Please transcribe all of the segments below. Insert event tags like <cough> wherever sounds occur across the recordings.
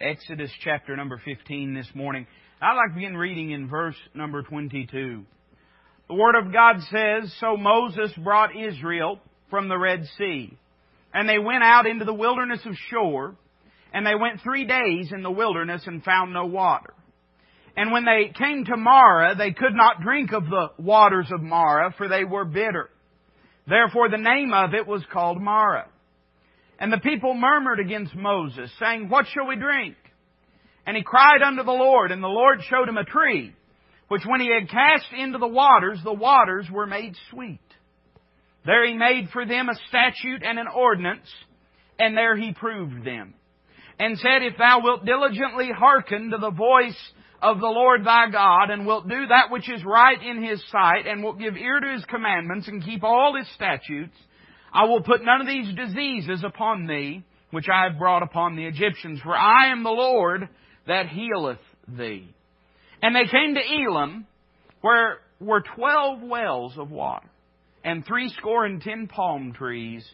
Exodus chapter number 15 this morning. I'd like to begin reading in verse number 22. The Word of God says, So Moses brought Israel from the Red Sea, and they went out into the wilderness of Shur, and they went three days in the wilderness and found no water. And when they came to Marah, they could not drink of the waters of Marah, for they were bitter. Therefore the name of it was called Marah. And the people murmured against Moses, saying, What shall we drink? And he cried unto the Lord, and the Lord showed him a tree, which when he had cast into the waters, the waters were made sweet. There he made for them a statute and an ordinance, and there he proved them. And said, If thou wilt diligently hearken to the voice of the Lord thy God, and wilt do that which is right in his sight, and wilt give ear to his commandments, and keep all his statutes, I will put none of these diseases upon thee, which I have brought upon the Egyptians, for I am the Lord that healeth thee. And they came to Elim, where were twelve wells of water, and threescore and ten palm trees,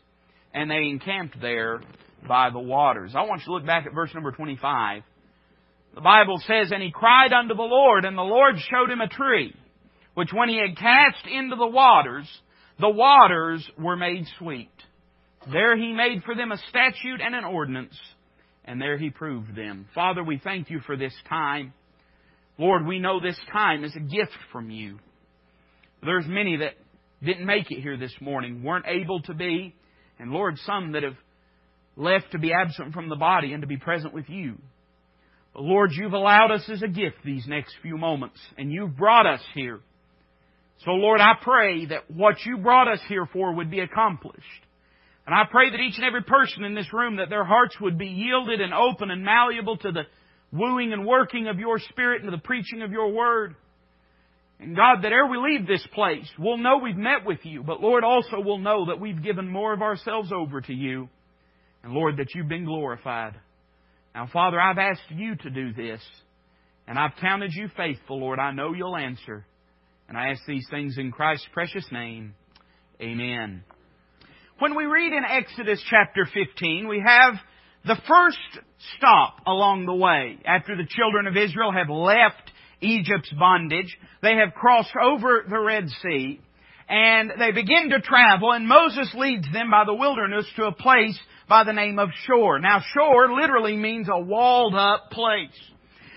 and they encamped there by the waters. I want you to look back at verse number 25. The Bible says, And he cried unto the Lord, and the Lord showed him a tree, which when he had cast into the waters, the waters were made sweet. There he made for them a statute and an ordinance, and there he proved them. Father, we thank you for this time. Lord, we know this time is a gift from you. There's many that didn't make it here this morning, weren't able to be, and Lord, some that have left to be absent from the body and to be present with you. But Lord, you've allowed us as a gift these next few moments, and you've brought us here. So Lord, I pray that what you brought us here for would be accomplished. And I pray that each and every person in this room, that their hearts would be yielded and open and malleable to the wooing and working of your Spirit and to the preaching of your Word. And God, that ere we leave this place, we'll know we've met with you, but Lord, also we'll know that we've given more of ourselves over to you. And Lord, that you've been glorified. Now, Father, I've asked you to do this, and I've counted you faithful, Lord. I know you'll answer. And I ask these things in Christ's precious name. Amen. When we read in Exodus chapter 15, we have the first stop along the way. After the children of Israel have left Egypt's bondage, they have crossed over the Red Sea, and they begin to travel, and Moses leads them by the wilderness to a place by the name of Shur. Now, Shur literally means a walled up place.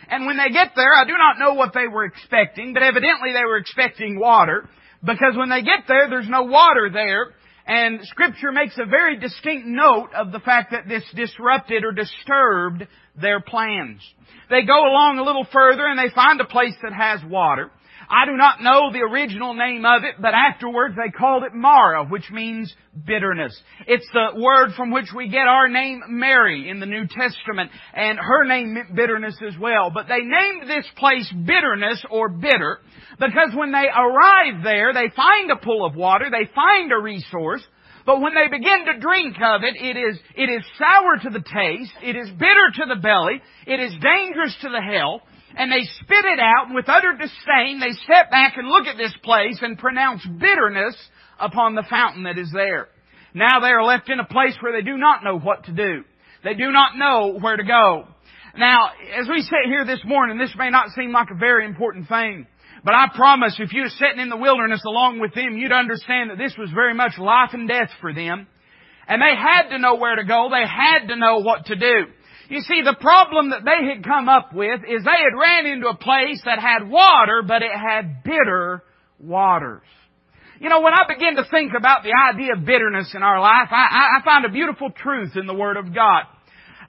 And when they get there, I do not know what they were expecting, but evidently they were expecting water, because when they get there, there's no water there, and Scripture makes a very distinct note of the fact that this disrupted or disturbed their plans. They go along a little further and they find a place that has water. I do not know the original name of it, but afterwards they called it Marah, which means bitterness. It's the word from which we get our name Mary in the New Testament, and her name meant bitterness as well. But they named this place bitterness or bitter because when they arrive there, they find a pool of water, they find a resource, but when they begin to drink of it, it is, it is sour to the taste, it is bitter to the belly, it is dangerous to the health, and they spit it out, and with utter disdain, they step back and look at this place and pronounce bitterness upon the fountain that is there. Now they are left in a place where they do not know what to do. They do not know where to go. Now, as we sit here this morning, this may not seem like a very important thing, but I promise if you're sitting in the wilderness along with them, you'd understand that this was very much life and death for them. And they had to know where to go. They had to know what to do. You see, the problem that they had come up with is they had ran into a place that had water, but it had bitter waters. You know, when I begin to think about the idea of bitterness in our life, I, I find a beautiful truth in the Word of God.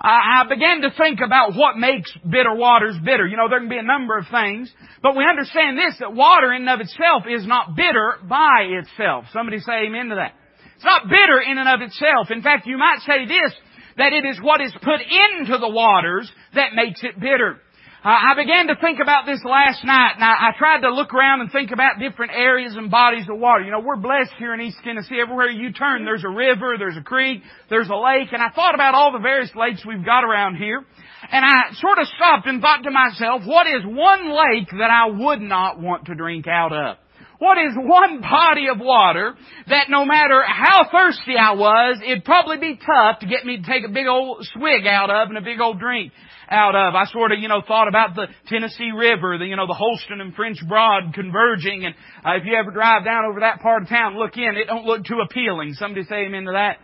I, I began to think about what makes bitter waters bitter. You know, there can be a number of things, but we understand this, that water in and of itself is not bitter by itself. Somebody say amen to that. It's not bitter in and of itself. In fact, you might say this, that it is what is put into the waters that makes it bitter. Uh, I began to think about this last night, and I, I, tried to look around and think about different areas and bodies of water. You know, we're blessed here in East Tennessee. Everywhere you turn, there's a river, there's a creek, there's a lake, and I thought about all the various lakes we've got around here, and I sort of stopped and thought to myself, what is one lake that I would not want to drink out of? What is one body of water that no matter how thirsty I was, it'd probably be tough to get me to take a big old swig out of and a big old drink out of. I sort of, you know, thought about the Tennessee River, the, you know, the Holston and French Broad converging, and uh, if you ever drive down over that part of town, look in, it don't look too appealing. Somebody say amen to that.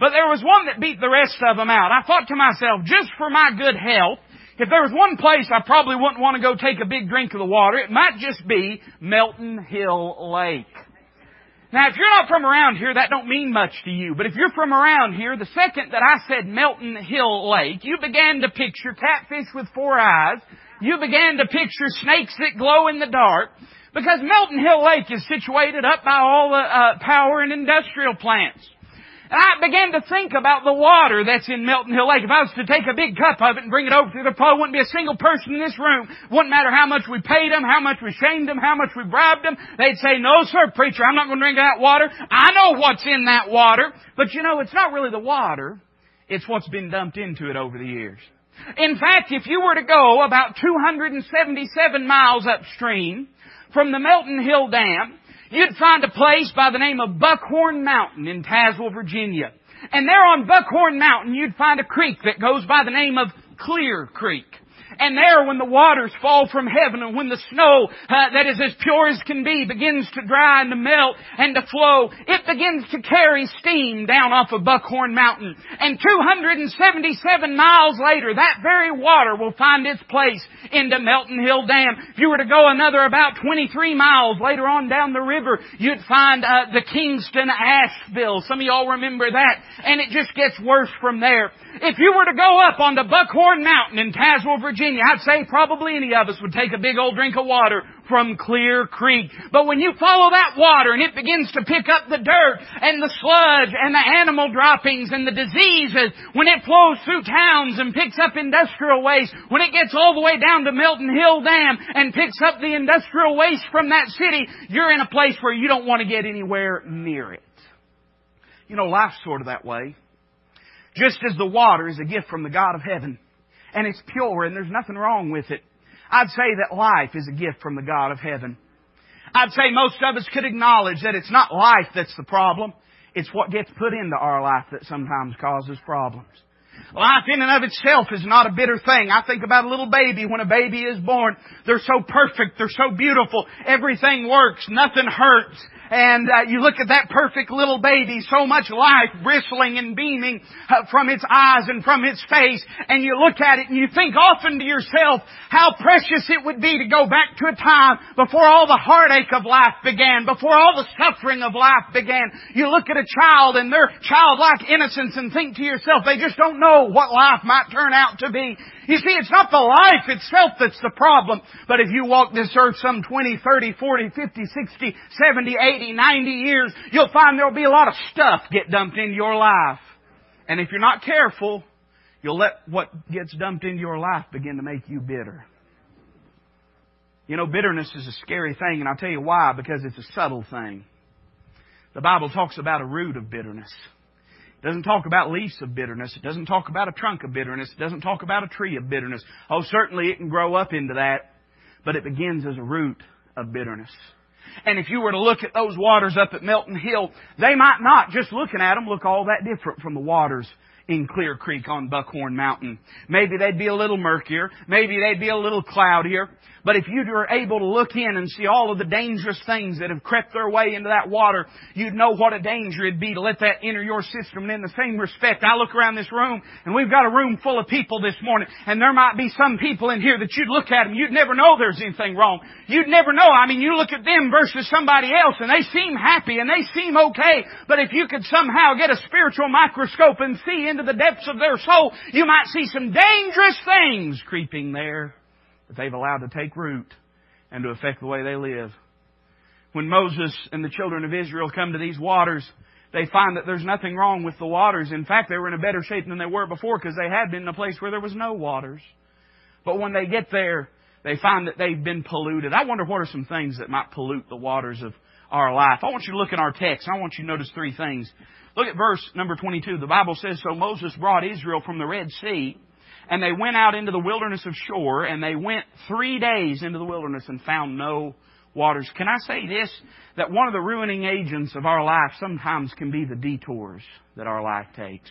But there was one that beat the rest of them out. I thought to myself, just for my good health, if there was one place I probably wouldn't want to go take a big drink of the water, it might just be Melton Hill Lake. Now, if you're not from around here, that don't mean much to you. But if you're from around here, the second that I said Melton Hill Lake, you began to picture catfish with four eyes. You began to picture snakes that glow in the dark. Because Melton Hill Lake is situated up by all the uh, power and industrial plants. And I began to think about the water that's in Melton Hill Lake. If I was to take a big cup of it and bring it over to the there wouldn't be a single person in this room. Wouldn't matter how much we paid them, how much we shamed them, how much we bribed them. They'd say, no sir, preacher, I'm not going to drink that water. I know what's in that water. But you know, it's not really the water. It's what's been dumped into it over the years. In fact, if you were to go about 277 miles upstream from the Melton Hill Dam, you'd find a place by the name of Buckhorn Mountain in Tazewell, Virginia. And there on Buckhorn Mountain, you'd find a creek that goes by the name of Clear Creek. And there, when the waters fall from heaven and when the snow uh, that is as pure as can be begins to dry and to melt and to flow, it begins to carry steam down off of Buckhorn Mountain. And 277 miles later, that very water will find its place into Melton Hill Dam. If you were to go another about 23 miles later on down the river, you'd find uh, the Kingston ash spill. Some of y'all remember that. And it just gets worse from there. If you were to go up onto Buckhorn Mountain in Tazewell, Virginia, I'd say probably any of us would take a big old drink of water from Clear Creek. But when you follow that water and it begins to pick up the dirt and the sludge and the animal droppings and the diseases, when it flows through towns and picks up industrial waste, when it gets all the way down to Melton Hill Dam and picks up the industrial waste from that city, you're in a place where you don't want to get anywhere near it. You know, life's sort of that way. Just as the water is a gift from the God of heaven, and it's pure and there's nothing wrong with it. I'd say that life is a gift from the God of heaven. I'd say most of us could acknowledge that it's not life that's the problem. It's what gets put into our life that sometimes causes problems. Life in and of itself is not a bitter thing. I think about a little baby when a baby is born. They're so perfect. They're so beautiful. Everything works. Nothing hurts and uh, you look at that perfect little baby, so much life bristling and beaming uh, from its eyes and from its face, and you look at it and you think often to yourself how precious it would be to go back to a time before all the heartache of life began, before all the suffering of life began. You look at a child and their childlike innocence and think to yourself, they just don't know what life might turn out to be. You see, it's not the life itself that's the problem, but if you walk this earth some 20, 30, 40, 50, 60, 70, 80, 90 years, you'll find there'll be a lot of stuff get dumped into your life. And if you're not careful, you'll let what gets dumped into your life begin to make you bitter. You know, bitterness is a scary thing, and I'll tell you why, because it's a subtle thing. The Bible talks about a root of bitterness. It doesn't talk about leaves of bitterness. It doesn't talk about a trunk of bitterness. It doesn't talk about a tree of bitterness. Oh, certainly it can grow up into that, but it begins as a root of bitterness. And if you were to look at those waters up at Melton Hill, they might not, just looking at them, look all that different from the waters in Clear Creek on Buckhorn Mountain. Maybe they'd be a little murkier. Maybe they'd be a little cloudier. But if you were able to look in and see all of the dangerous things that have crept their way into that water, you'd know what a danger it'd be to let that enter your system. And in the same respect, I look around this room and we've got a room full of people this morning and there might be some people in here that you'd look at them, you'd never know there's anything wrong. You'd never know. I mean, you look at them versus somebody else and they seem happy and they seem okay. But if you could somehow get a spiritual microscope and see into the depths of their soul, you might see some dangerous things creeping there that they've allowed to take root and to affect the way they live. When Moses and the children of Israel come to these waters, they find that there's nothing wrong with the waters. In fact, they were in a better shape than they were before because they had been in a place where there was no waters. But when they get there, they find that they've been polluted. I wonder what are some things that might pollute the waters of our life. I want you to look in our text. I want you to notice three things. Look at verse number 22. The Bible says, So Moses brought Israel from the Red Sea and they went out into the wilderness of Shur, and they went three days into the wilderness and found no waters. Can I say this? That one of the ruining agents of our life sometimes can be the detours that our life takes.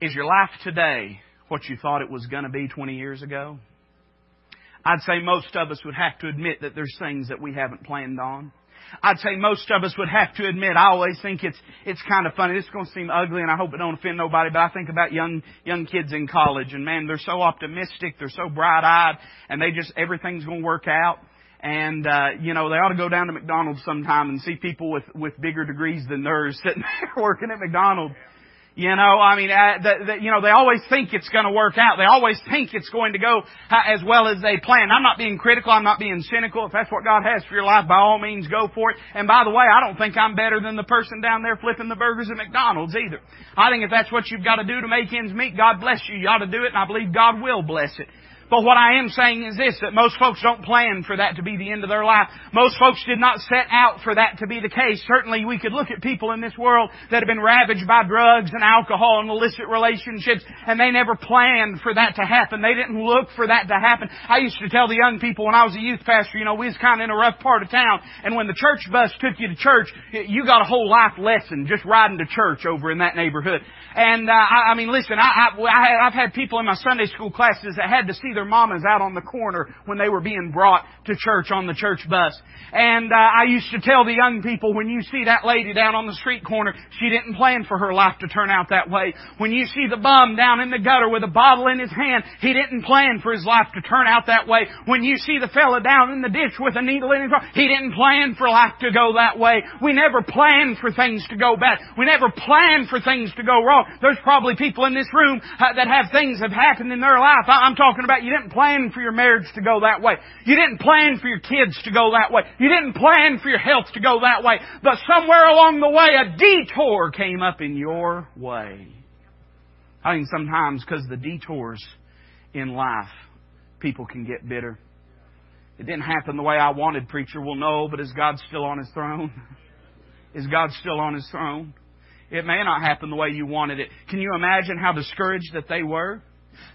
Is your life today what you thought it was going to be 20 years ago? I'd say most of us would have to admit that there's things that we haven't planned on. I'd say most of us would have to admit, I always think it's, it's kind of funny. This is going to seem ugly and I hope it don't offend nobody, but I think about young, young kids in college and man, they're so optimistic, they're so bright-eyed, and they just, everything's going to work out. And, uh, you know, they ought to go down to McDonald's sometime and see people with, with bigger degrees than theirs <laughs> sitting there working at McDonald's. You know, I mean, uh, the, the, you know, they always think it's going to work out. They always think it's going to go as well as they plan. I'm not being critical. I'm not being cynical. If that's what God has for your life, by all means, go for it. And by the way, I don't think I'm better than the person down there flipping the burgers at McDonald's either. I think if that's what you've got to do to make ends meet, God bless you. You ought to do it, and I believe God will bless it. But what I am saying is this, that most folks don't plan for that to be the end of their life. Most folks did not set out for that to be the case. Certainly we could look at people in this world that have been ravaged by drugs and alcohol and illicit relationships and they never planned for that to happen. They didn't look for that to happen. I used to tell the young people when I was a youth pastor, you know, we was kind of in a rough part of town and when the church bus took you to church, you got a whole life lesson just riding to church over in that neighborhood. And, uh, I, I mean, listen, I, I, I've had people in my Sunday school classes that had to see their their mamas out on the corner when they were being brought to church on the church bus. And uh, I used to tell the young people, when you see that lady down on the street corner, she didn't plan for her life to turn out that way. When you see the bum down in the gutter with a bottle in his hand, he didn't plan for his life to turn out that way. When you see the fella down in the ditch with a needle in his arm, he didn't plan for life to go that way. We never plan for things to go bad. We never plan for things to go wrong. There's probably people in this room uh, that have things have happened in their life. I'm talking about you didn't plan for your marriage to go that way. You didn't plan for your kids to go that way. You didn't plan for your health to go that way. But somewhere along the way, a detour came up in your way. I think sometimes because the detours in life, people can get bitter. It didn't happen the way I wanted, preacher. Well, no, but is God still on His throne? <laughs> Is God still on His throne? It may not happen the way you wanted it. Can you imagine how discouraged that they were?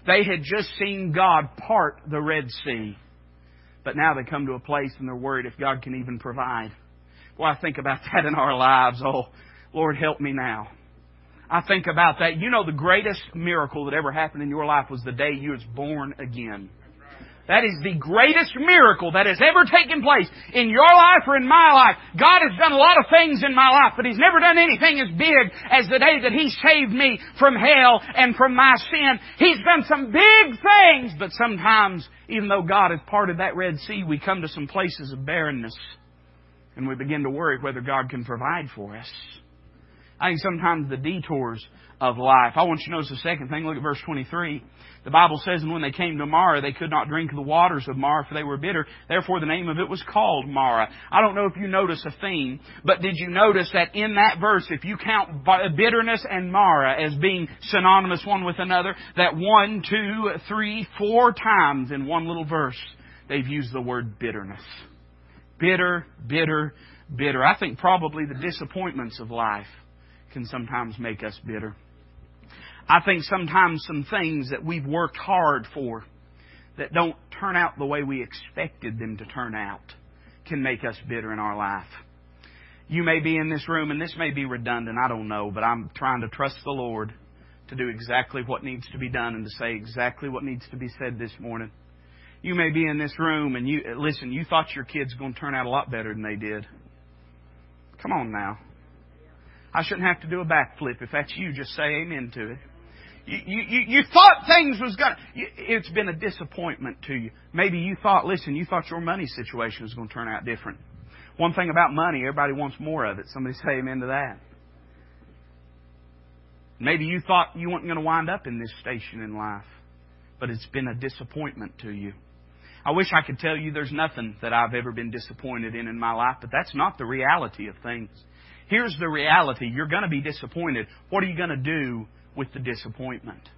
They had just seen God part the Red Sea. But now they come to a place and they're worried if God can even provide. Well, I think about <laughs> that in our lives. Oh, Lord, help me now. I think about that. You know, the greatest miracle that ever happened in your life was the day you was born again. That is the greatest miracle that has ever taken place in your life or in my life. God has done a lot of things in my life, but He's never done anything as big as the day that He saved me from hell and from my sin. He's done some big things, but sometimes, even though God has parted that Red Sea, we come to some places of barrenness and we begin to worry whether God can provide for us. I think sometimes the detours of life. I want you to notice the second thing. Look at verse 23. The Bible says, And when they came to Marah, they could not drink the waters of Marah, for they were bitter. Therefore, the name of it was called Marah. I don't know if you notice a theme, but did you notice that in that verse, if you count bitterness and Marah as being synonymous one with another, that one, two, three, four times in one little verse, they've used the word bitterness. Bitter, bitter, bitter. I think probably the disappointments of life can sometimes make us bitter. I think sometimes some things that we've worked hard for that don't turn out the way we expected them to turn out can make us bitter in our life. You may be in this room, and this may be redundant, I don't know, but I'm trying to trust the Lord to do exactly what needs to be done and to say exactly what needs to be said this morning. You may be in this room and you, listen, you thought your kid's going to turn out a lot better than they did. Come on now. I shouldn't have to do a backflip. If that's you, just say amen to it. You, you, you thought things was going to, it's been a disappointment to you. Maybe you thought, listen, you thought your money situation was going to turn out different. One thing about money, everybody wants more of it. Somebody say amen to that. Maybe you thought you weren't going to wind up in this station in life, but it's been a disappointment to you. I wish I could tell you there's nothing that I've ever been disappointed in in my life, but that's not the reality of things. Here's the reality. You're going to be disappointed. What are you going to do with the disappointment?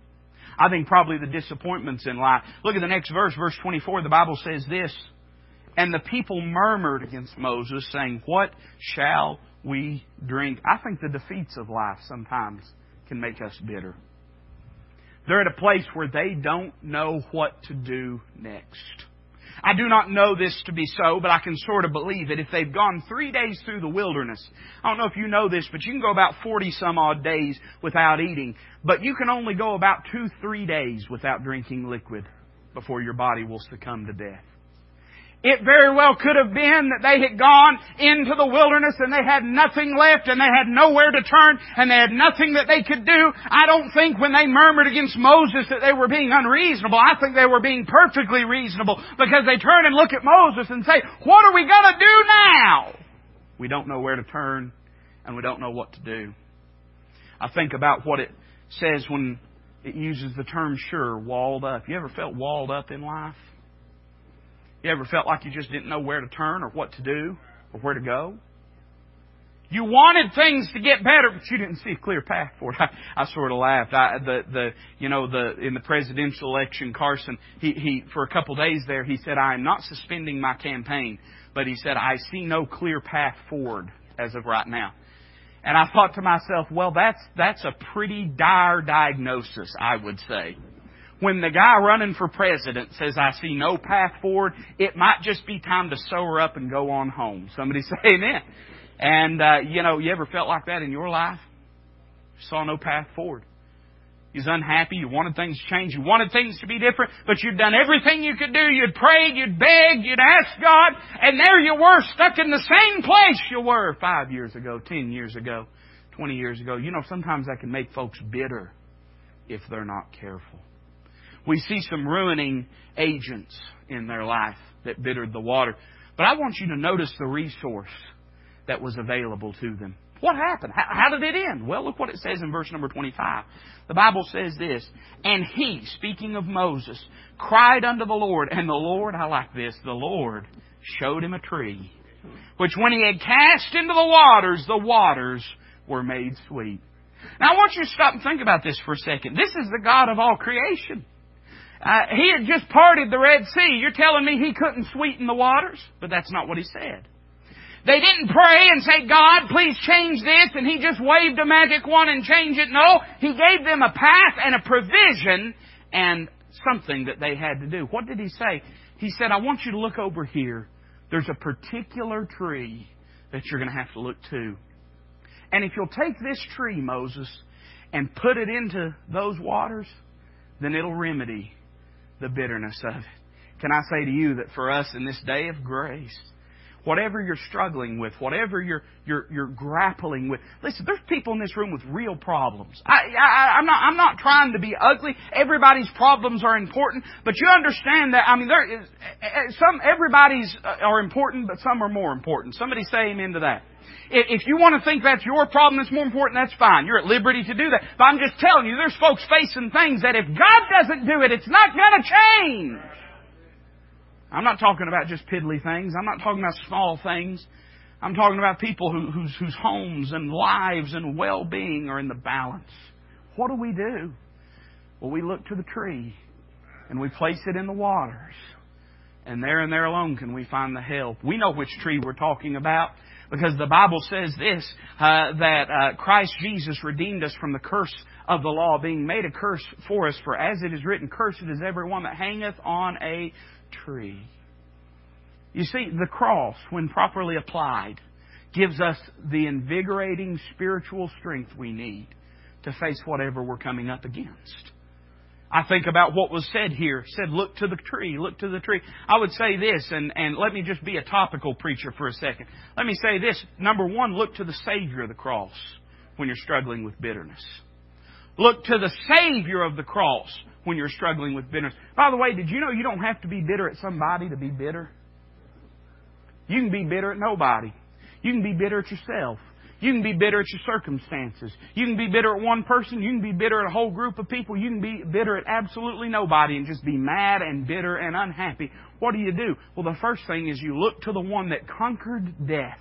I think probably the disappointments in life. Look at the next verse, verse 24. The Bible says this, And the people murmured against Moses, saying, What shall we drink? I think the defeats of life sometimes can make us bitter. They're at a place where they don't know what to do next. I do not know this to be so, but I can sort of believe it. If they've gone three days through the wilderness, I don't know if you know this, but you can go about 40 some odd days without eating, but you can only go about two, three days without drinking liquid before your body will succumb to death. It very well could have been that they had gone into the wilderness and they had nothing left and they had nowhere to turn and they had nothing that they could do. I don't think when they murmured against Moses that they were being unreasonable. I think they were being perfectly reasonable because they turn and look at Moses and say, what are we gonna do now? We don't know where to turn and we don't know what to do. I think about what it says when it uses the term Shur, walled up. You ever felt walled up in life? You ever felt like you just didn't know where to turn or what to do or where to go? You wanted things to get better, but you didn't see a clear path for it. <laughs> I, I sort of laughed. I, the the you know the in the presidential election, Carson he he for a couple days there he said I am not suspending my campaign, but he said I see no clear path forward as of right now. And I thought to myself, well, that's that's a pretty dire diagnosis, I would say when the guy running for president says, I see no path forward, it might just be time to sew her up and go on home. Somebody <laughs> say amen. And, uh, you know, you ever felt like that in your life? Saw no path forward. You unhappy. You wanted things to change. You wanted things to be different, but you'd done everything you could do. You'd prayed, you'd begged, you'd asked God, and there you were stuck in the same place you were five years ago, ten years ago, twenty years ago. You know, sometimes that can make folks bitter if they're not careful we see some ruining agents in their life that bittered the water. But I want you to notice the resource that was available to them. What happened? How, how, did it end? Well, look what it says in verse number 25. The Bible says this, And he, speaking of Moses, cried unto the Lord, and the Lord, I like this, the Lord showed him a tree, which when he had cast into the waters, the waters were made sweet. Now I want you to stop and think about this for a second. This is the God of all creation. Uh, he had just parted the Red Sea. You're telling me he couldn't sweeten the waters? But that's not what he said. They didn't pray and say, God, please change this, and he just waved a magic wand and changed it. No, he gave them a path and a provision and something that they had to do. What did he say? He said, I want you to look over here. There's a particular tree that you're going to have to look to. And if you'll take this tree, Moses, and put it into those waters, then it'll remedy the bitterness of it. Can I say to you that for us in this day of grace, whatever you're struggling with, whatever you're, you're, you're grappling with. Listen, there's people in this room with real problems. I, I, I'm not, I'm not trying to be ugly. Everybody's problems are important, but you understand that, I mean, there is, some, everybody's uh, are important, but some are more important. Somebody say amen to that. If you want to think that's your problem that's more important, that's fine. You're at liberty to do that. But I'm just telling you, there's folks facing things that if God doesn't do it, it's not going to change. I'm not talking about just piddly things. I'm not talking about small things. I'm talking about people who, whose, whose homes and lives and well-being are in the balance. What do we do? Well, we look to the tree and we place it in the waters. And there and there alone can we find the help. We know which tree we're talking about. Because the Bible says this, uh, that uh, Christ Jesus redeemed us from the curse of the law, being made a curse for us. For as it is written, Cursed is everyone that hangeth on a tree. You see, the cross, when properly applied, gives us the invigorating spiritual strength we need to face whatever we're coming up against. I think about what was said here. said, look to the tree, look to the tree. I would say this, and, and let me just be a topical preacher for a second. Let me say this. Number one, look to the Savior of the cross when you're struggling with bitterness. Look to the Savior of the cross when you're struggling with bitterness. By the way, did you know you don't have to be bitter at somebody to be bitter? You can be bitter at nobody. You can be bitter at yourself. You can be bitter at your circumstances. You can be bitter at one person. You can be bitter at a whole group of people. You can be bitter at absolutely nobody and just be mad and bitter and unhappy. What do you do? Well, the first thing is you look to the one that conquered death,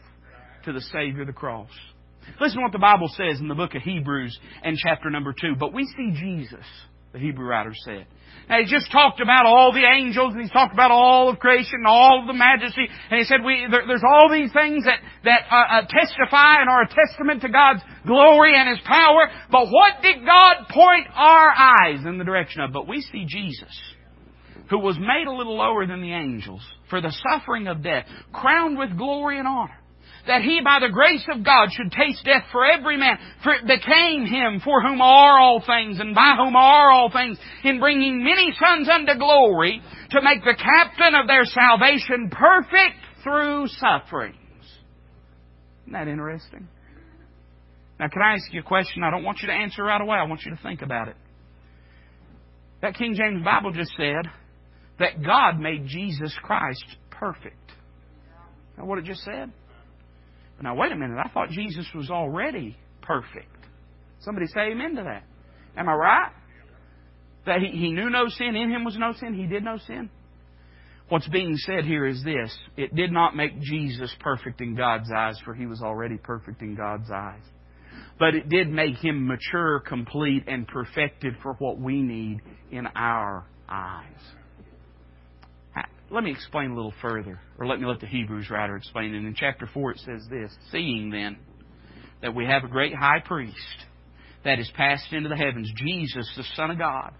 to the Savior of the cross. Listen to what the Bible says in the book of Hebrews and chapter number two. But we see Jesus, the Hebrew writer said. Now, he just talked about all the angels and he's talked about all of creation and all of the majesty. And he said we, there, there's all these things that, that uh, uh, testify and are a testament to God's glory and His power. But what did God point our eyes in the direction of? But we see Jesus. who was made a little lower than the angels for the suffering of death, crowned with glory and honor, that he by the grace of God should taste death for every man, for it became him for whom are all things and by whom are all things, in bringing many sons unto glory, to make the captain of their salvation perfect through sufferings. Isn't that interesting? Now, can I ask you a question? I don't want you to answer right away. I want you to think about it. That King James Bible just said that God made Jesus Christ perfect. Now, what it just said? Now, wait a minute. I thought Jesus was already perfect. Somebody say amen to that. Am I right? That he, he knew no sin, in him was no sin, he did no sin. What's being said here is this it did not make Jesus perfect in God's eyes, for he was already perfect in God's eyes. But it did make him mature, complete, and perfected for what we need in our eyes. Let me explain a little further, or let me let the Hebrews writer explain it. In chapter 4 it says this Seeing then that we have a great high priest that is passed into the heavens, Jesus, the Son of God,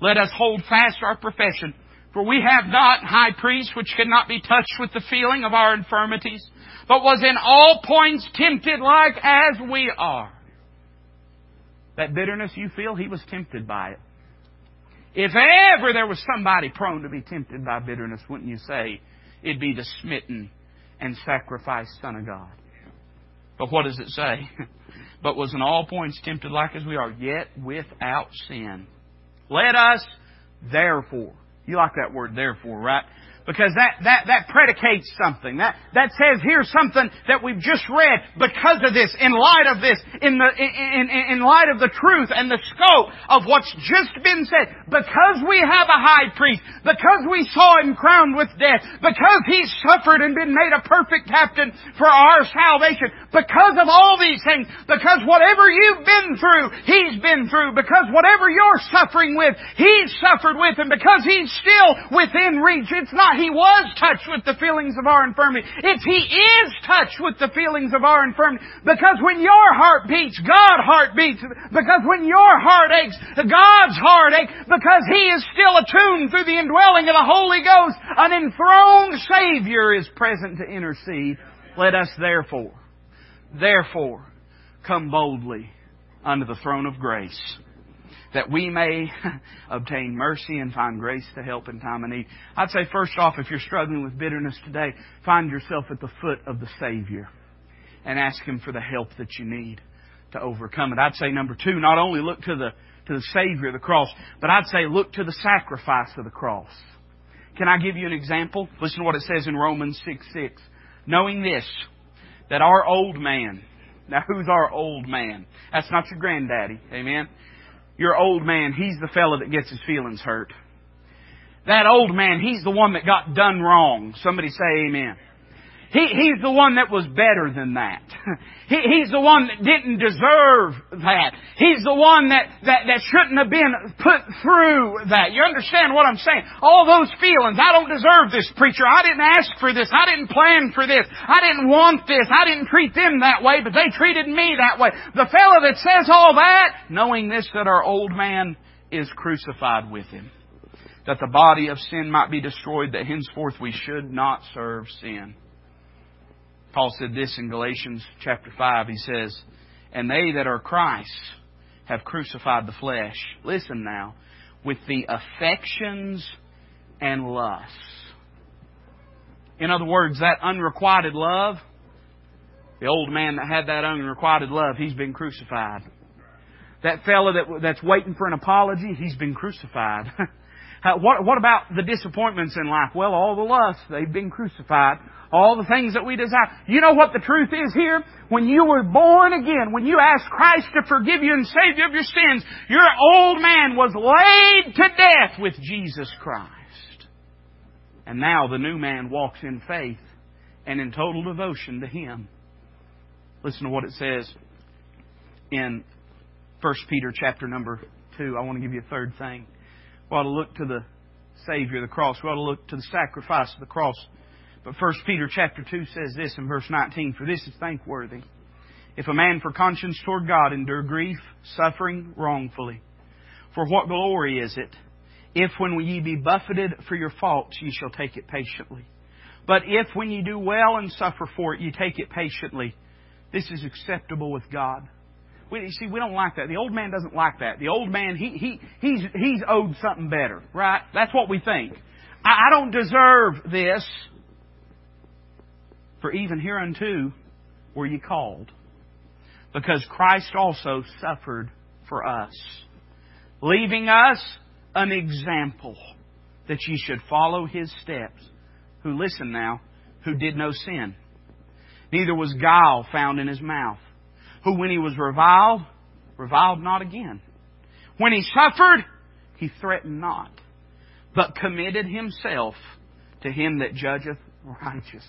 let us hold fast our profession. For we have not high priest which cannot be touched with the feeling of our infirmities, but was in all points tempted like as we are. That bitterness you feel, he was tempted by it. If ever there was somebody prone to be tempted by bitterness, wouldn't you say it'd be the smitten and sacrificed Son of God? But what does it say? <laughs> but was in all points tempted like as we are, yet without sin. Let us, therefore, you like that word therefore, right? Because that, that, that predicates something. That, that says here's something that we've just read because of this, in light of this, in the, in, in, in light of the truth and the scope of what's just been said. Because we have a high priest, because we saw him crowned with death, because he's suffered and been made a perfect captain for our salvation, because of all these things, because whatever you've been through, he's been through, because whatever you're suffering with, he's suffered with, and because he's still within reach, it's not he was touched with the feelings of our infirmity. It's He is touched with the feelings of our infirmity. Because when your heart beats, God heart beats. Because when your heart aches, God's heart aches. Because He is still attuned through the indwelling of the Holy Ghost. An enthroned Savior is present to intercede. Let us therefore, therefore, come boldly unto the throne of grace that we may <laughs> obtain mercy and find grace to help in time of need. I'd say first off, if you're struggling with bitterness today, find yourself at the foot of the Savior and ask Him for the help that you need to overcome it. I'd say number two, not only look to the, to the Savior, the cross, but I'd say look to the sacrifice of the cross. Can I give you an example? Listen to what it says in Romans 6 6. Knowing this, that our old man, now who's our old man? That's not your granddaddy, amen? Your old man, he's the fellow that gets his feelings hurt. That old man, he's the one that got done wrong. Somebody say amen. He, he's the one that was better than that. <laughs> He, he's the one that didn't deserve that. He's the one that, that, that shouldn't have been put through that. You understand what I'm saying? All those feelings. I don't deserve this preacher. I didn't ask for this. I didn't plan for this. I didn't want this. I didn't treat them that way, but they treated me that way. The fellow that says all that, knowing this that our old man is crucified with him. That the body of sin might be destroyed, that henceforth we should not serve sin. Paul said this in Galatians chapter 5. He says, And they that are Christ have crucified the flesh. Listen now, with the affections and lusts. In other words, that unrequited love, the old man that had that unrequited love, he's been crucified. That fellow that, that's waiting for an apology, he's been crucified. <laughs> what, what about the disappointments in life? Well, all the lusts, they've been crucified all the things that we desire. You know what the truth is here? When you were born again, when you asked Christ to forgive you and save you of your sins, your old man was laid to death with Jesus Christ. And now the new man walks in faith and in total devotion to Him. Listen to what it says in 1 Peter chapter number 2. I want to give you a third thing. We ought to look to the Savior, the cross. We ought to look to the sacrifice of the cross. But 1 Peter chapter 2 says this in verse 19, For this is thankworthy. If a man for conscience toward God endure grief, suffering wrongfully. For what glory is it If when ye be buffeted for your faults, ye shall take it patiently. But if when ye do well and suffer for it, ye take it patiently, this is acceptable with God. We, see, we don't like that. The old man doesn't like that. The old man, he, he, he's, he's owed something better, right? That's what we think. I, I don't deserve this. For even hereunto were ye called. Because Christ also suffered for us, leaving us an example that ye should follow his steps. Who, listen now, who did no sin. Neither was guile found in his mouth. Who, when he was reviled, reviled not again. When he suffered, he threatened not, but committed himself to him that judgeth righteously.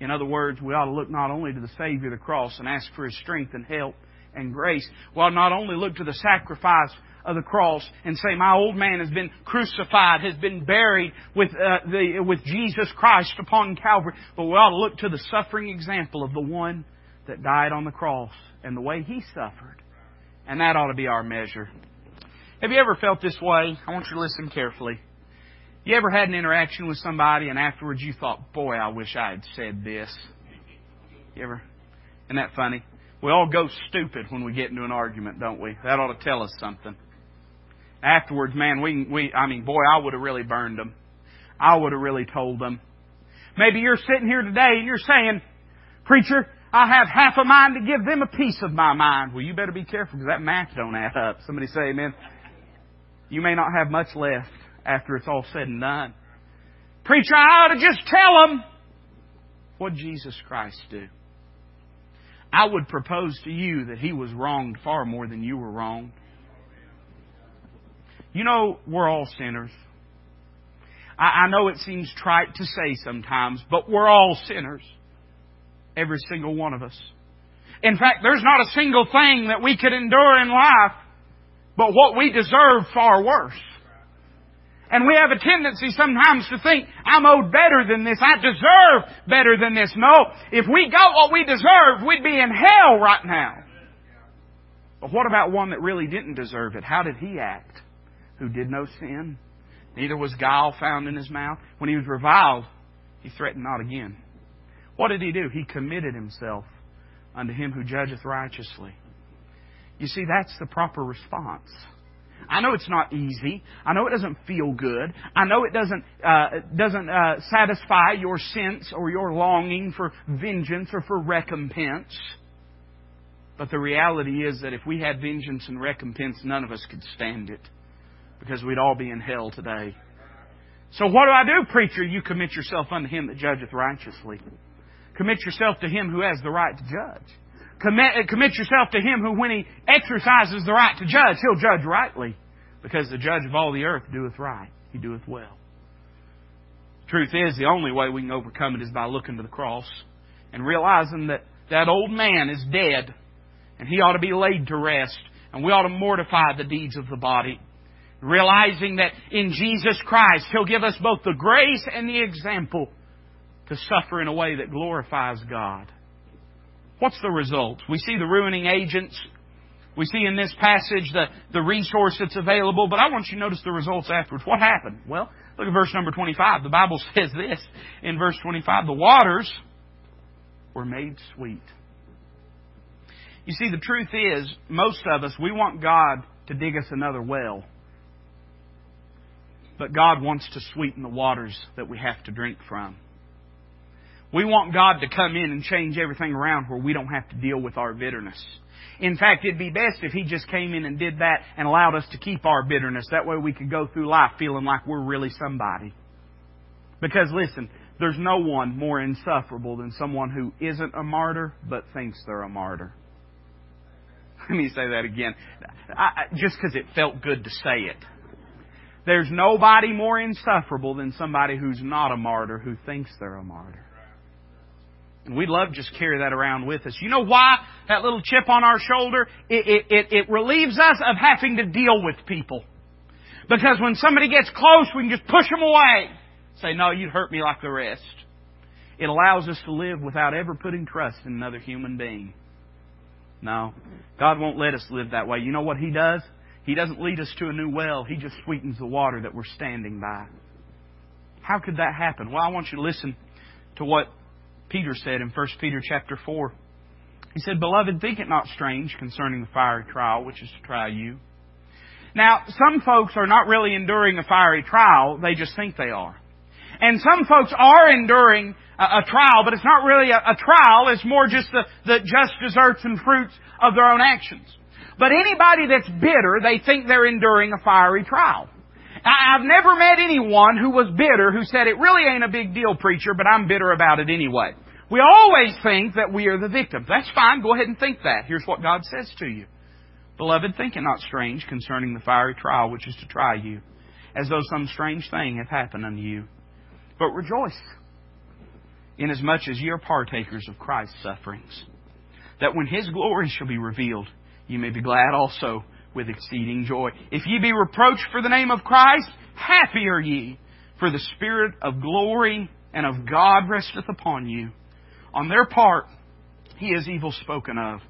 In other words, we ought to look not only to the Savior of the cross and ask for His strength and help and grace, we ought not only look to the sacrifice of the cross and say, my old man has been crucified, has been buried with, uh, the, with Jesus Christ upon Calvary, but we ought to look to the suffering example of the one that died on the cross and the way He suffered. And that ought to be our measure. Have you ever felt this way? I want you to listen carefully. You ever had an interaction with somebody and afterwards you thought, boy, I wish I had said this? You ever? Isn't that funny? We all go stupid when we get into an argument, don't we? That ought to tell us something. Afterwards, man, we, we, I mean, boy, I would have really burned them. I would have really told them. Maybe you're sitting here today and you're saying, preacher, I have half a mind to give them a piece of my mind. Well, you better be careful because that math don't add up. Somebody say amen. You may not have much left after it's all said and done. Preacher, I ought to just tell them. What Jesus Christ do? I would propose to you that he was wronged far more than you were wronged. You know, we're all sinners. I, I know it seems trite to say sometimes, but we're all sinners. Every single one of us. In fact, there's not a single thing that we could endure in life, but what we deserve far worse. And we have a tendency sometimes to think, I'm owed better than this. I deserve better than this. No. If we got what we deserve, we'd be in hell right now. But what about one that really didn't deserve it? How did he act? Who did no sin? Neither was guile found in his mouth. When he was reviled, he threatened not again. What did he do? He committed himself unto him who judgeth righteously. You see, that's the proper response. I know it's not easy. I know it doesn't feel good. I know it doesn't uh, doesn't uh, satisfy your sense or your longing for vengeance or for recompense. But the reality is that if we had vengeance and recompense, none of us could stand it because we'd all be in hell today. So what do I do, preacher? You commit yourself unto Him that judgeth righteously. Commit yourself to Him who has the right to judge. Commit, uh, commit yourself to Him who, when He exercises the right to judge, He'll judge rightly. Because the judge of all the earth doeth right. He doeth well. truth is, the only way we can overcome it is by looking to the cross and realizing that that old man is dead and he ought to be laid to rest and we ought to mortify the deeds of the body. Realizing that in Jesus Christ, He'll give us both the grace and the example to suffer in a way that glorifies God. What's the result? We see the ruining agents. We see in this passage the, the resource that's available, but I want you to notice the results afterwards. What happened? Well, look at verse number 25. The Bible <laughs> says this in verse 25 the waters were made sweet. You see, the truth is, most of us, we want God to dig us another well. But God wants to sweeten the waters that we have to drink from. We want God to come in and change everything around where we don't have to deal with our bitterness. In fact, it'd be best if He just came in and did that and allowed us to keep our bitterness. That way we could go through life feeling like we're really somebody. Because listen, there's no one more insufferable than someone who isn't a martyr but thinks they're a martyr. <laughs> Let me say that again. I, just because it felt good to say it. There's nobody more insufferable than somebody who's not a martyr who thinks they're a martyr. And we love just carry that around with us. You know why that little chip on our shoulder? It, it, it, relieves us of having to deal with people. Because when somebody gets close, we can just push them away. Say, no, you'd hurt me like the rest. It allows us to live without ever putting trust in another human being. No. God won't let us live that way. You know what He does? He doesn't lead us to a new well. He just sweetens the water that we're standing by. How could that happen? Well, I want you to listen to what Peter said in 1 Peter chapter 4. He said, Beloved, think it not strange concerning the fiery trial which is to try you. Now, some folks are not really enduring a fiery trial, they just think they are. And some folks are enduring a, a trial, but it's not really a, a, trial, it's more just the, the just desserts and fruits of their own actions. But anybody that's bitter, they think they're enduring a fiery trial. I've never met anyone who was bitter who said, it really ain't a big deal, preacher, but I'm bitter about it anyway. We always think that we are the victim. That's fine. Go ahead and think that. Here's what God says to you. Beloved, think it not strange concerning the fiery trial which is to try you, as though some strange thing hath happened unto you. But rejoice, inasmuch as ye are partakers of Christ's sufferings, that when his glory shall be revealed, ye may be glad also with exceeding joy. If ye be reproached for the name of Christ, happy are ye, for the Spirit of glory and of God resteth upon you. On their part, he is evil spoken of,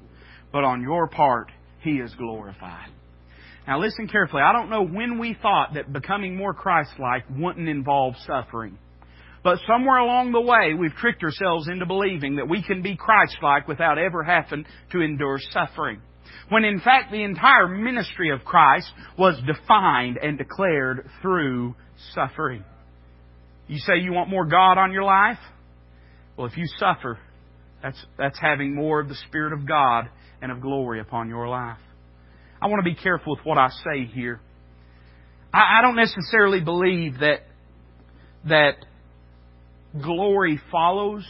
but on your part, he is glorified. Now listen carefully. I don't know when we thought that becoming more Christ-like wouldn't involve suffering. But somewhere along the way, we've tricked ourselves into believing that we can be Christ-like without ever having to endure suffering. When in fact the entire ministry of Christ was defined and declared through suffering. You say you want more God on your life? Well, if you suffer, that's, that's having more of the Spirit of God and of glory upon your life. I want to be careful with what I say here. I, I don't necessarily believe that that glory follows,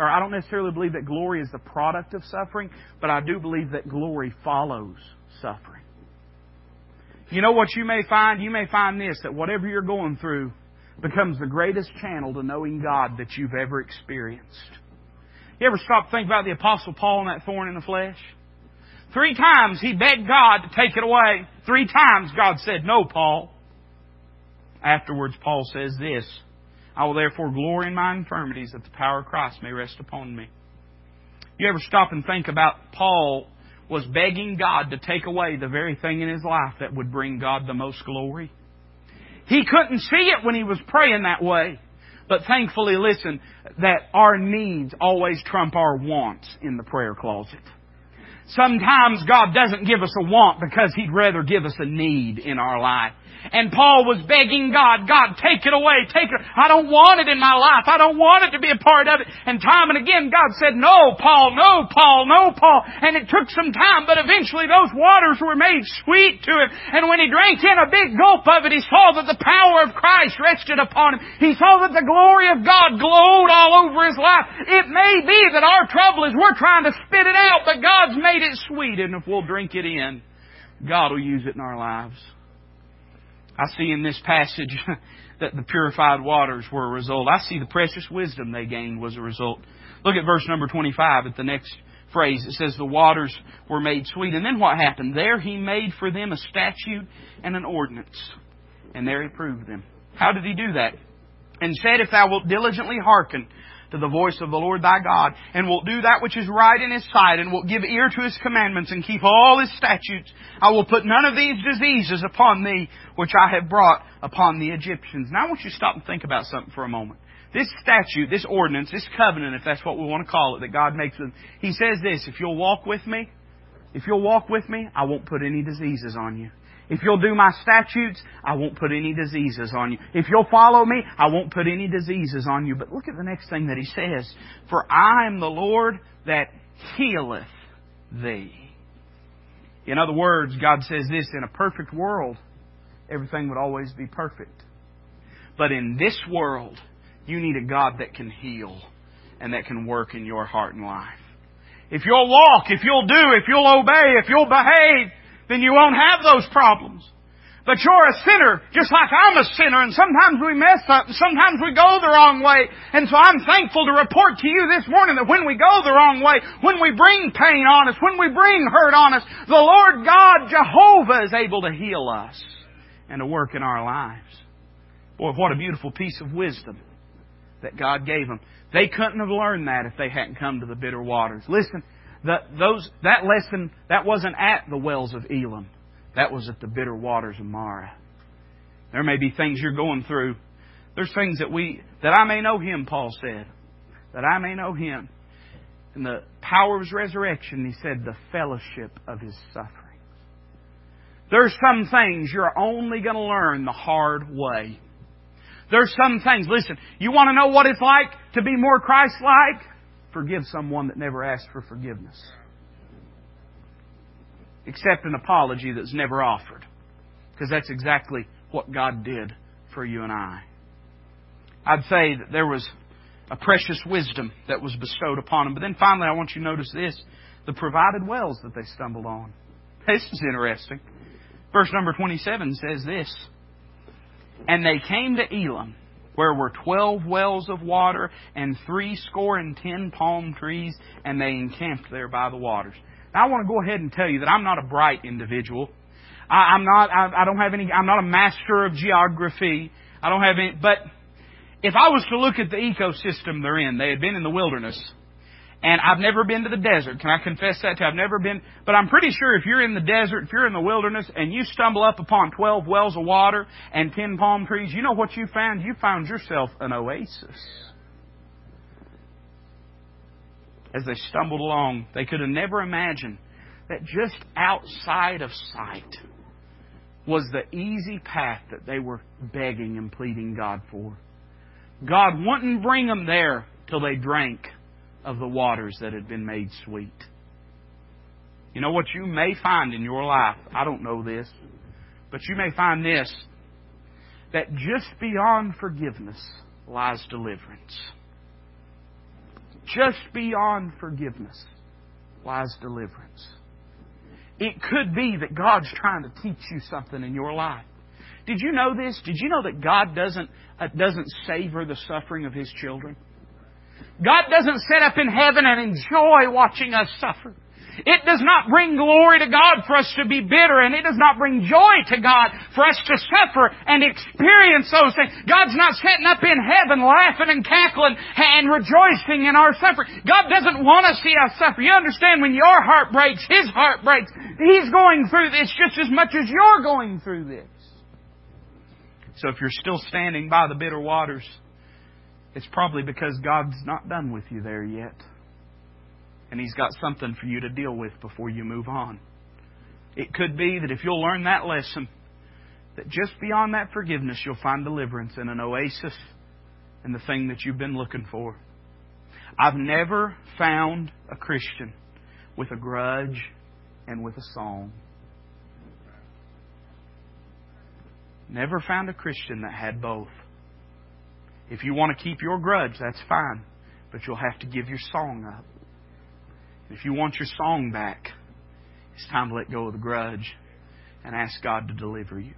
or I don't necessarily believe that glory is the product of suffering, but I do believe that glory follows suffering. You know what you may find? You may find this, that whatever you're going through becomes the greatest channel to knowing God that you've ever experienced. You ever stop to think about the Apostle Paul and that thorn in the flesh? Three times he begged God to take it away. Three times God said, No, Paul. Afterwards, Paul says this I will therefore glory in my infirmities that the power of Christ may rest upon me. You ever stop and think about Paul was begging God to take away the very thing in his life that would bring God the most glory? He couldn't see it when he was praying that way. But thankfully, listen, that our needs always trump our wants in the prayer closet. Sometimes God doesn't give us a want because He'd rather give us a need in our life. And Paul was begging God, God, take it away, take it. I don't want it in my life. I don't want it to be a part of it. And time and again, God said, no, Paul, no, Paul, no, Paul. And it took some time, but eventually those waters were made sweet to him. And when he drank in a big gulp of it, he saw that the power of Christ rested upon him. He saw that the glory of God glowed all over his life. It may be that our trouble is we're trying to spit it out, but God's made it sweet, and if we'll drink it in, God will use it in our lives. I see in this passage <laughs> that the purified waters were a result. I see the precious wisdom they gained was a result. Look at verse number 25 at the next phrase. It says, The waters were made sweet. And then what happened? There he made for them a statute and an ordinance. And there he proved them. How did he do that? And said, If thou wilt diligently hearken to the voice of the Lord thy God, and wilt do that which is right in his sight, and wilt give ear to his commandments, and keep all his statutes, I will put none of these diseases upon thee, which I have brought upon the Egyptians. Now I want you to stop and think about something for a moment. This statute, this ordinance, this covenant, if that's what we want to call it, that God makes with, He says this, if you'll walk with me, if you'll walk with me, I won't put any diseases on you. If you'll do my statutes, I won't put any diseases on you. If you'll follow me, I won't put any diseases on you. But look at the next thing that he says. For I am the Lord that healeth thee. In other words, God says this, in a perfect world, everything would always be perfect. But in this world, you need a God that can heal and that can work in your heart and life. If you'll walk, if you'll do, if you'll obey, if you'll behave, then you won't have those problems. But you're a sinner, just like I'm a sinner, and sometimes we mess up, and sometimes we go the wrong way. And so I'm thankful to report to you this morning that when we go the wrong way, when we bring pain on us, when we bring hurt on us, the Lord God, Jehovah, is able to heal us and to work in our lives. Boy, what a beautiful piece of wisdom that God gave them. They couldn't have learned that if they hadn't come to the bitter waters. Listen, the, those, that lesson, that wasn't at the wells of Elim. That was at the bitter waters of Marah. There may be things you're going through. There's things that we, that I may know Him, Paul said. That I may know Him. In the power of His resurrection, He said, the fellowship of His suffering. There's some things you're only going to learn the hard way. There's some things, listen, you want to know what it's like to be more Christ-like? Forgive someone that never asked for forgiveness. Accept an apology that's never offered. Because that's exactly what God did for you and I. I'd say that there was a precious wisdom that was bestowed upon them. But then finally, I want you to notice this the provided wells that they stumbled on. <laughs> This is interesting. Verse number 27 says this And they came to Elim, where were twelve wells of water and three score and ten palm trees, and they encamped there by the waters. Now, I want to go ahead and tell you that I'm not a bright individual. I, am not. I, I don't have any. I'm not a master of geography. I don't have any. But if I was to look at the ecosystem they're in, they had been in the wilderness. And I've never been to the desert. Can I confess that to you? I've never been, but I'm pretty sure if you're in the desert, if you're in the wilderness, and you stumble up upon 12 wells of water and 10 palm trees, you know what you found? You found yourself an oasis. As they stumbled along, they could have never imagined that just outside of sight was the easy path that they were begging and pleading God for. God wouldn't bring them there till they drank of the waters that had been made sweet. You know what you may find in your life? I don't know this, but you may find this that just beyond forgiveness lies deliverance. Just beyond forgiveness lies deliverance. It could be that God's trying to teach you something in your life. Did you know this? Did you know that God doesn't, uh, doesn't savor the suffering of His children? God doesn't sit up in heaven and enjoy watching us suffer. It does not bring glory to God for us to be bitter, and it does not bring joy to God for us to suffer and experience those things. God's not sitting up in heaven laughing and cackling and rejoicing in our suffering. God doesn't want to see us suffer. You understand when your heart breaks, His heart breaks. He's going through this just as much as you're going through this. So if you're still standing by the bitter waters, it's probably because God's not done with you there yet. And He's got something for you to deal with before you move on. It could be that if you'll learn that lesson, that just beyond that forgiveness, you'll find deliverance in an oasis and the thing that you've been looking for. I've never found a Christian with a grudge and with a song. Never found a Christian that had both. If you want to keep your grudge, that's fine. But you'll have to give your song up. If you want your song back, it's time to let go of the grudge and ask God to deliver you.